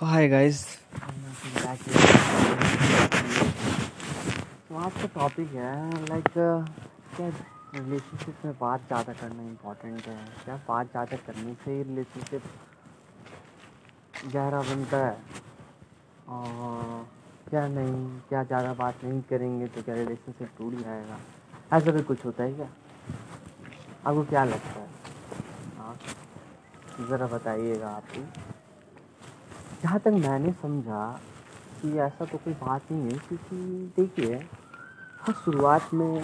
सो hi guys तो आज का टॉपिक है लाइक क्या रिलेशनशिप में बात ज़्यादा करना इम्पोर्टेंट है? क्या बात ज़्यादा करने से ही रिलेशनशिप गहरा बनता है। और क्या नहीं, क्या ज़्यादा बात नहीं करेंगे तो क्या रिलेशनशिप टूट जाएगा? ऐसा भी कुछ होता है क्या? आपको क्या लगता है? हाँ ज़रा बताइएगा आप जहाँ तक मैंने समझा कि ऐसा तो कोई बात नहीं है, क्योंकि देखिए हाँ शुरुआत में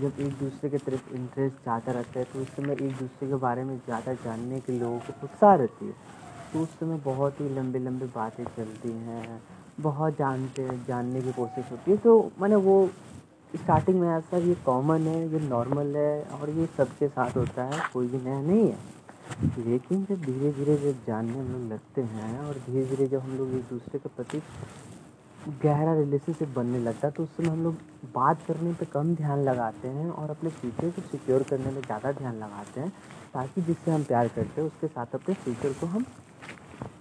जब एक दूसरे की तरफ़ इंटरेस्ट ज़्यादा रहता है तो उस समय एक दूसरे के बारे में ज़्यादा जानने के लोगों को उत्साह रहती है। तो उस समय बहुत ही लंबी लंबी बातें चलती हैं, बहुत जानते, जानने की कोशिश होती है। तो मैंने वो स्टार्टिंग में ऐसा ये कॉमन है, ये नॉर्मल है, और ये सबके साथ होता है, कोई भी नया नहीं है। लेकिन जब धीरे धीरे जब जानने लोग लगते हैं और धीरे धीरे जब हम लोग एक दूसरे के प्रति गहरा रिलेशनशिप बनने लगता है तो उस समय हम लोग बात करने पे कम ध्यान लगाते हैं और अपने फ्यूचर को सिक्योर करने में ज़्यादा ध्यान लगाते हैं, ताकि जिससे हम प्यार करते हैं, उसके साथ अपने फ्यूचर को हम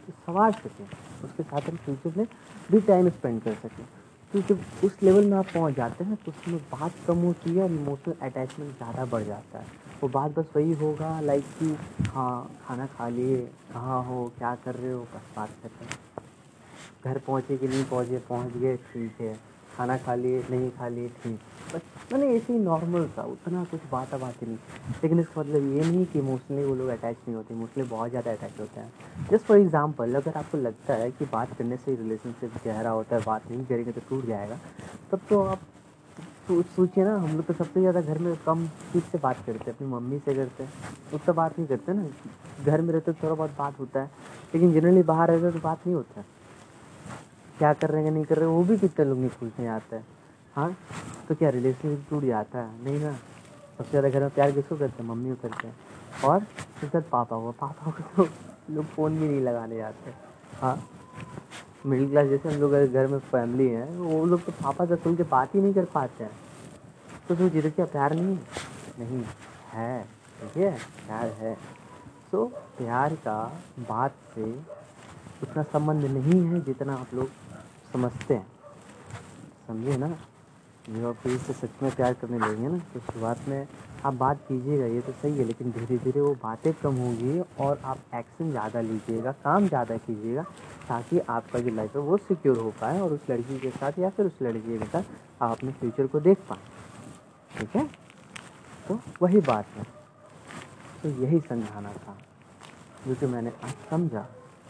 संवार सकें, उसके साथ हम फ्यूचर में भी टाइम स्पेंड कर सकें। तो जब उस लेवल में आप पहुँच जाते हैं तो उसमें बात कम होती है और इमोशनल अटैचमेंट ज़्यादा बढ़ जाता है। वो बात बस वही होगा लाइक कि हाँ खाना खा लिए, कहाँ हो, क्या कर रहे हो, बस बात करते हैं। घर पहुँचे कि नहीं पहुँचे, पहुँच गए, ठीक है। खाना खा लिए, नहीं खा लिए, ठीक। बस मैंने ऐसे ही नॉर्मल था, उतना कुछ बात बात नहीं। लेकिन इसका मतलब ये नहीं कि इमोशनली वो लोग अटैच नहीं होते इमोशनली बहुत ज़्यादा अटैच होते हैं। जस्ट फॉर एग्ज़ाम्पल अगर आपको लगता है कि बात करने से रिलेशनशिप गहरा होता है, बात नहीं करेंगे तो टूट जाएगा, तब तो आप तो सोचिए ना, हम लोग तो सबसे ज़्यादा घर में कम चीज़ से बात करते हैं, अपनी मम्मी से करते हैं। उससे बात नहीं करते ना। घर में रहते तो थोड़ा बहुत बात होता है, लेकिन जनरली बाहर रहते तो बात नहीं होता। क्या कर रहे हैं, नहीं कर रहे वो भी कितने लोग नहीं पूछने आते हैं। हाँ? तो क्या रिलेशनशिप टूट जाता है? नहीं ना। सबसे ज़्यादा घर में प्यार किसको करते हैं? मम्मी को करते हैं। और उसके साथ पापा को पापा को तो लोग फ़ोन भी नहीं लगाने जाते हाँ? मिडिल क्लास जैसे हम लोग घर में फैमिली है वो लोग तो पापा से खुल के बात ही नहीं कर पाते हैं। तो तुम जिद क्या प्यार नहीं है? नहीं है, ठीक है? प्यार है। तो प्यार का बात से उतना संबंध नहीं है जितना आप लोग समझते हैं। समझे ना? जब आप किसी से सच में प्यार करने लगेंगे ना तो शुरुआत में आप बात कीजिएगा, ये तो सही है, लेकिन धीरे धीरे वो बातें कम होंगी और आप एक्शन ज़्यादा लीजिएगा, काम ज़्यादा कीजिएगा, ताकि आपका जो लाइफ है वो सिक्योर हो पाए और उस लड़की के साथ या फिर उस लड़के के साथ आप अपने फ्यूचर को देख पाए। ठीक है? तो वही बात है। तो यही समझाना था, जो कि मैंने आज समझा।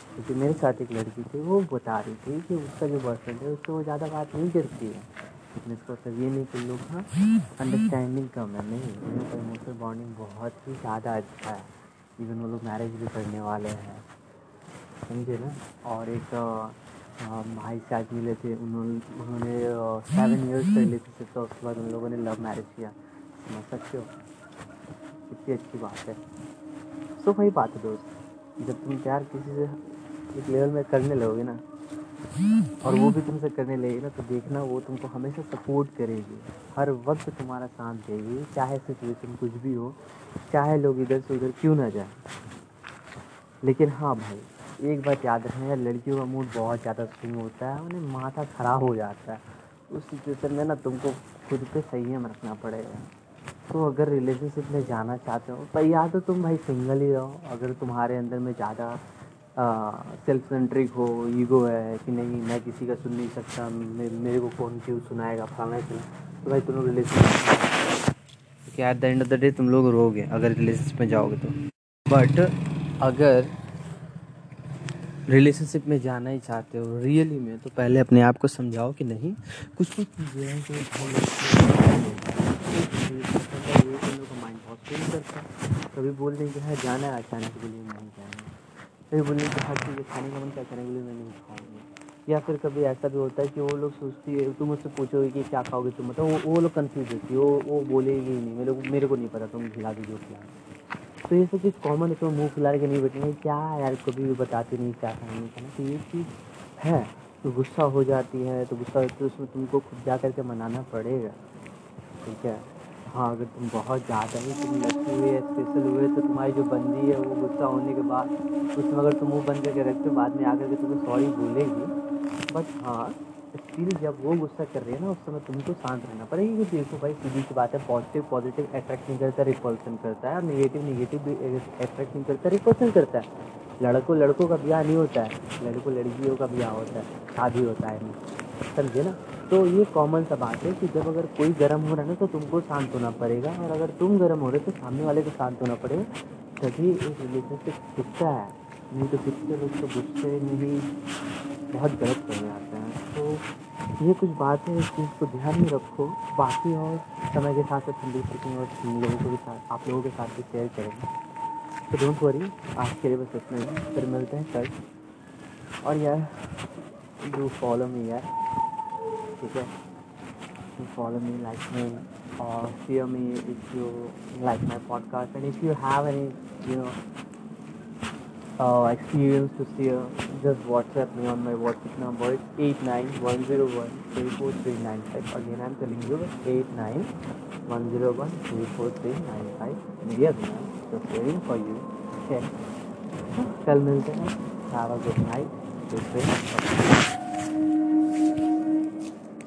क्योंकि मेरे साथ एक लड़की थी, वो बता रही थी कि उसका जो बॉयफ्रेंड है, उससे वो ज़्यादा बात नहीं करती है। लेकिन इसका मतलब ये नहीं कि लोग हाँ अंडरस्टैंडिंग कम है। नहीं का इमोशनल बॉन्डिंग बहुत ही ज़्यादा अच्छा है। इवन वो लोग मैरिज भी करने वाले हैं। समझे ना? और एक भाई से आज मिले थे, उन्होंने सेवन ईयर्स कर का रिलेशनशिप था उसके बाद उन लोगों ने लव मैरिज किया। समझ सकते हो? कितनी अच्छी बात है। सो वही बात है दोस्त। जब तुम प्यार किसी से एक लेवल में करने लगोगे ना और वो भी तुमसे करने लगेगी ना तो देखना वो तुमको हमेशा सपोर्ट करेगी। हर वक्त तुम्हारा साथ देगी, चाहे सिचुएशन कुछ भी हो, चाहे लोग इधर से उधर क्यों ना जाए। लेकिन हाँ भाई, एक बात याद रखना यार लड़कियों का मूड बहुत ज़्यादा स्विंग होता है, उन्हें माथा ख़राब हो जाता है। उस सिचुएशन में ना तुमको खुद पे संयम रखना पड़ेगा। तो अगर रिलेशनशिप में जाना चाहते हो तो या तो तुम भाई सिंगल ही रहो। अगर तुम्हारे अंदर में ज़्यादा सेल्फ सेंट्रिक हो ईगो है कि नहीं मैं किसी का सुन नहीं सकता मे, मेरे को कौन क्यों सुनाएगा फलाना क्यों तो भाई तुम लोग रिलेशनशिप क्या at the end of the day तुम लोग रोगे अगर रिलेशनशिप में जाओगे तो। बट अगर रिलेशनशिप में जाना ही चाहते हो रियली में तो पहले अपने आप को समझाओ कि नहीं कुछ कुछ चीज़ें हैं जो माइंड बहुत करता है। कभी बोल देंगे कि हाँ जाना है अचानक बोलिए नहीं जाना कभी बोलेंगे कि हर चीज़ खाने का मन क्या करेंगे? बोले मैं नहीं खाऊँगी या फिर कभी ऐसा भी होता है कि वो लोग सोचती है, तुम मुझसे पूछोगे कि क्या खाओगे तुम मतलब वो वो लोग कन्फ्यूज़ होती है। वो वो बोलेगी ही नहीं। मेरे को मेरे को नहीं पता, तुम खिला दीजिए खिला तो ये सब चीज़ कॉमन है तो मुँह खिला के नहीं बैठेंगे। क्या यार, कभी भी बताते नहीं, क्या खाना नहीं। खाना तो ये चीज़ है तो गुस्सा हो जाती है तो गुस्सा होती है उसमें तुमको खुद जा करके मनाना पड़ेगा। ठीक है? हाँ अगर तुम बहुत ज़्यादा ही तुम लकी हुए या स्पेशल हुए तो तुम्हारी जो बंदी है, वो गुस्सा होने के बाद उसमें अगर तुम मुँह बंद करके रखते हो, बाद में आकर के तुम्हें सॉरी बोलेगी। बट हाँ स्टिल जब वो गुस्सा कर रही है ना, उस समय तुमको शांत रहना पड़ेगा, क्योंकि देखो भाई, सीधी सी बात है पॉजिटिव पॉजिटिव अट्रैक्ट नहीं करता रिपल्सन करता है, और निगेटिव निगेटिव भी अट्रैक्ट नहीं करता रिपल्सन करता है। लड़कों लड़कों का ब्याह नहीं होता है, लड़कों, लड़कियों का ब्याह होता है, शादी होता है। समझे ना? तो ये कॉमन सा बात है कि जब अगर कोई गर्म हो रहा है ना तो तुमको शांत होना पड़ेगा और अगर तुम गर्म हो रहे हो तो सामने वाले को शांत होना पड़ेगा। तभी एक रिलेशनशिप टिकता है। नहीं तो कितने लोग तो गुस्से में भी बहुत गलत करने आते हैं। तो ये कुछ बात है, इस चीज़ को ध्यान में रखो। बाकी और समय के साथ साथ हम देख और हम लोगों को भी साथ, आप लोगों के साथ भी शेयर करेंगे। तो डोंट वरी आज के लिए बस इतना ही। फिर मिलते हैं कल। और यार डू फॉलो मी यार। ठीक है you follow me like me or hear me if you like my podcast and if you have any you know uh, experience to share just whatsapp me on my whatsapp number it's 89101 again i'm telling you 89101 media just waiting for you okay कल मिलते हैं have a good night good day